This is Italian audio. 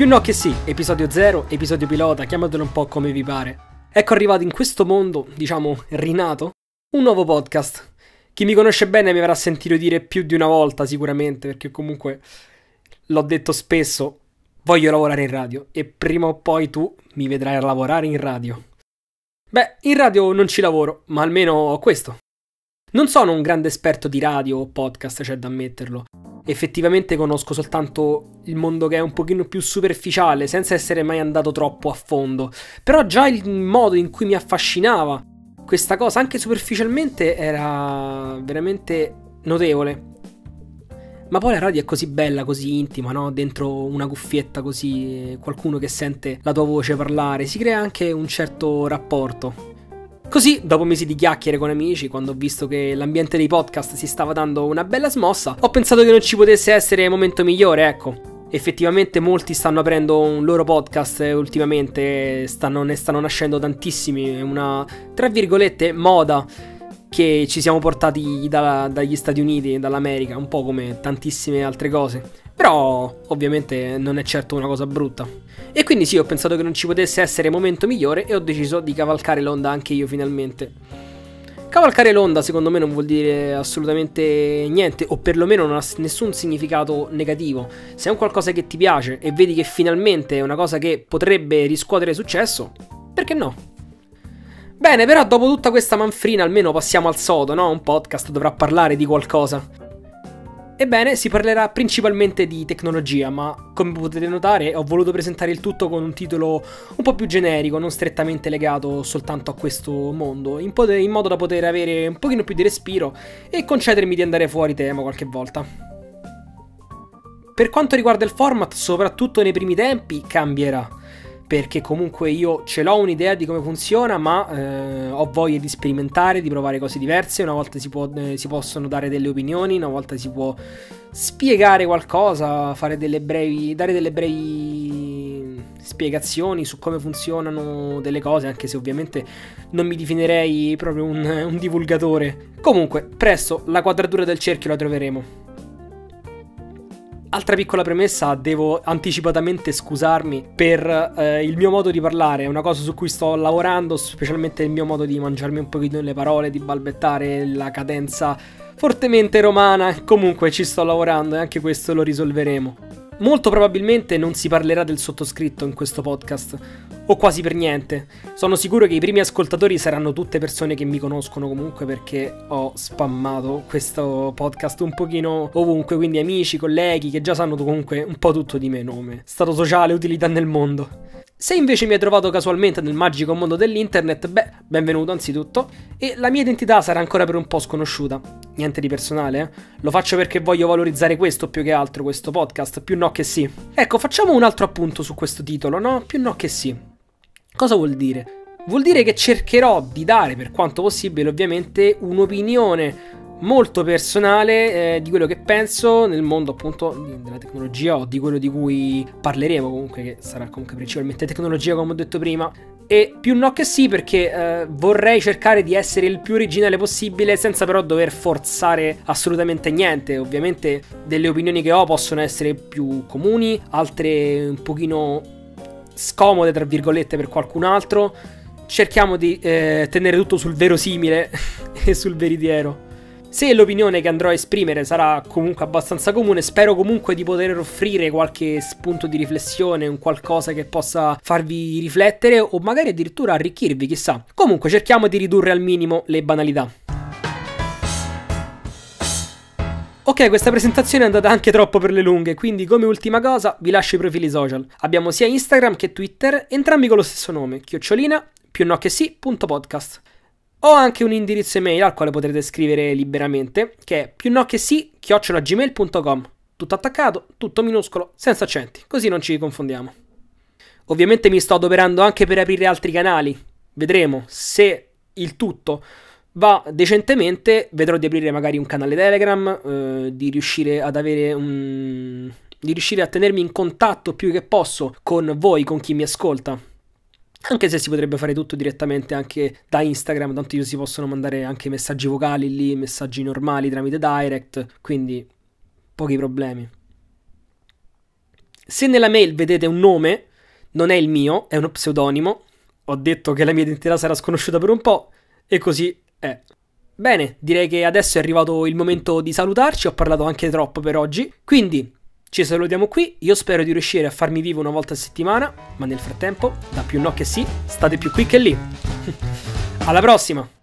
Più no che sì, episodio 0, episodio pilota, chiamatelo un po' come vi pare. Ecco arrivato in questo mondo, diciamo, rinato, un nuovo podcast. Chi mi conosce bene mi avrà sentito dire più di una volta sicuramente, perché comunque l'ho detto spesso, voglio lavorare in radio e prima o poi tu mi vedrai a lavorare in radio. Beh, in radio non ci lavoro, ma almeno ho questo. Non sono un grande esperto di radio o podcast, c'è da ammetterlo. Effettivamente conosco soltanto il mondo che è un pochino più superficiale, senza essere mai andato troppo a fondo. Però già il modo in cui mi affascinava questa cosa, anche superficialmente, era veramente notevole. Ma poi la radio è così bella, così intima, no? Dentro una cuffietta così, qualcuno che sente la tua voce parlare, si crea anche un certo rapporto. Così, dopo mesi di chiacchiere con amici, quando ho visto che l'ambiente dei podcast si stava dando una bella smossa, ho pensato che non ci potesse essere momento migliore, ecco. Effettivamente molti stanno aprendo un loro podcast ultimamente, stanno, ne stanno nascendo tantissimi, è una, tra virgolette, moda che ci siamo portati da, dagli Stati Uniti, dall'America, un po' come tantissime altre cose. Però ovviamente non è certo una cosa brutta. E quindi sì, ho pensato che non ci potesse essere momento migliore e ho deciso di cavalcare l'onda anche io finalmente. Cavalcare l'onda secondo me non vuol dire assolutamente niente, o perlomeno non ha nessun significato negativo. Se è un qualcosa che ti piace e vedi che finalmente è una cosa che potrebbe riscuotere successo, perché no? Bene, però dopo tutta questa manfrina almeno passiamo al sodo, no? Un podcast dovrà parlare di qualcosa. Ebbene, si parlerà principalmente di tecnologia, ma come potete notare ho voluto presentare il tutto con un titolo un po' più generico, non strettamente legato soltanto a questo mondo, in, poter, in modo da poter avere un pochino più di respiro e concedermi di andare fuori tema qualche volta. Per quanto riguarda il format, soprattutto nei primi tempi, cambierà perché comunque io ce l'ho un'idea di come funziona, ma eh, ho voglia di sperimentare, di provare cose diverse. Una volta si, può, eh, si, possono dare delle opinioni, una volta si può spiegare qualcosa, delle brevi, dare delle brevi spiegazioni su come funzionano delle cose, anche se ovviamente non mi definirei proprio un, un divulgatore. Comunque, presto la quadratura del cerchio la troveremo. Altra piccola premessa, devo anticipatamente scusarmi per eh, il mio modo di parlare, è una cosa su cui sto lavorando, specialmente il mio modo di mangiarmi un pochino le parole, di balbettare la cadenza fortemente romana. Comunque ci sto lavorando e anche questo lo risolveremo. Molto probabilmente non si parlerà del sottoscritto in questo podcast, o quasi per niente. Sono sicuro che i primi ascoltatori saranno tutte persone che mi conoscono comunque perché ho spammato questo podcast un pochino ovunque, quindi amici, colleghi che già sanno comunque un po' tutto di me, nome, stato sociale, utilità nel mondo. Se invece mi hai trovato casualmente nel magico mondo dell'internet, beh, benvenuto anzitutto, e la mia identità sarà ancora per un po' sconosciuta. Niente di personale, eh? Lo faccio perché voglio valorizzare questo più che altro, questo podcast, più no che sì. Ecco, facciamo un altro appunto su questo titolo, no? Più no che sì. Cosa vuol dire? Vuol dire che cercherò di dare, per quanto possibile, ovviamente, un'opinione molto personale eh, di quello che penso nel mondo appunto della tecnologia o di quello di cui parleremo comunque che sarà comunque principalmente tecnologia come ho detto prima. E più no che sì perché eh, vorrei cercare di essere il più originale possibile senza però dover forzare assolutamente niente. Ovviamente delle opinioni che ho possono essere più comuni altre un pochino scomode tra virgolette per qualcun altro. Cerchiamo di eh, tenere tutto sul verosimile e sul veritiero se l'opinione che andrò a esprimere sarà comunque abbastanza comune, spero comunque di poter offrire qualche spunto di riflessione, un qualcosa che possa farvi riflettere o magari addirittura arricchirvi, chissà. Comunque cerchiamo di ridurre al minimo le banalità. Ok, questa presentazione è andata anche troppo per le lunghe, quindi come ultima cosa vi lascio i profili social. Abbiamo sia Instagram che Twitter, entrambi con lo stesso nome, chiocciolina più no che sì, punto podcast. Ho anche un indirizzo email al quale potrete scrivere liberamente, che è più no che sì, chiocciolagmail.com. Tutto attaccato, tutto minuscolo, senza accenti, così non ci confondiamo. Ovviamente mi sto adoperando anche per aprire altri canali. Vedremo se il tutto va decentemente. Vedrò di aprire magari un canale Telegram, eh, di riuscire ad avere un. di riuscire a tenermi in contatto più che posso con voi, con chi mi ascolta anche se si potrebbe fare tutto direttamente anche da Instagram, tanto si possono mandare anche messaggi vocali lì, messaggi normali tramite direct, quindi pochi problemi. Se nella mail vedete un nome, non è il mio, è uno pseudonimo. Ho detto che la mia identità sarà sconosciuta per un po' e così è. Bene, direi che adesso è arrivato il momento di salutarci, ho parlato anche troppo per oggi, quindi ci salutiamo qui, io spero di riuscire a farmi vivo una volta a settimana, ma nel frattempo, da più no che sì, state più qui che lì. Alla prossima!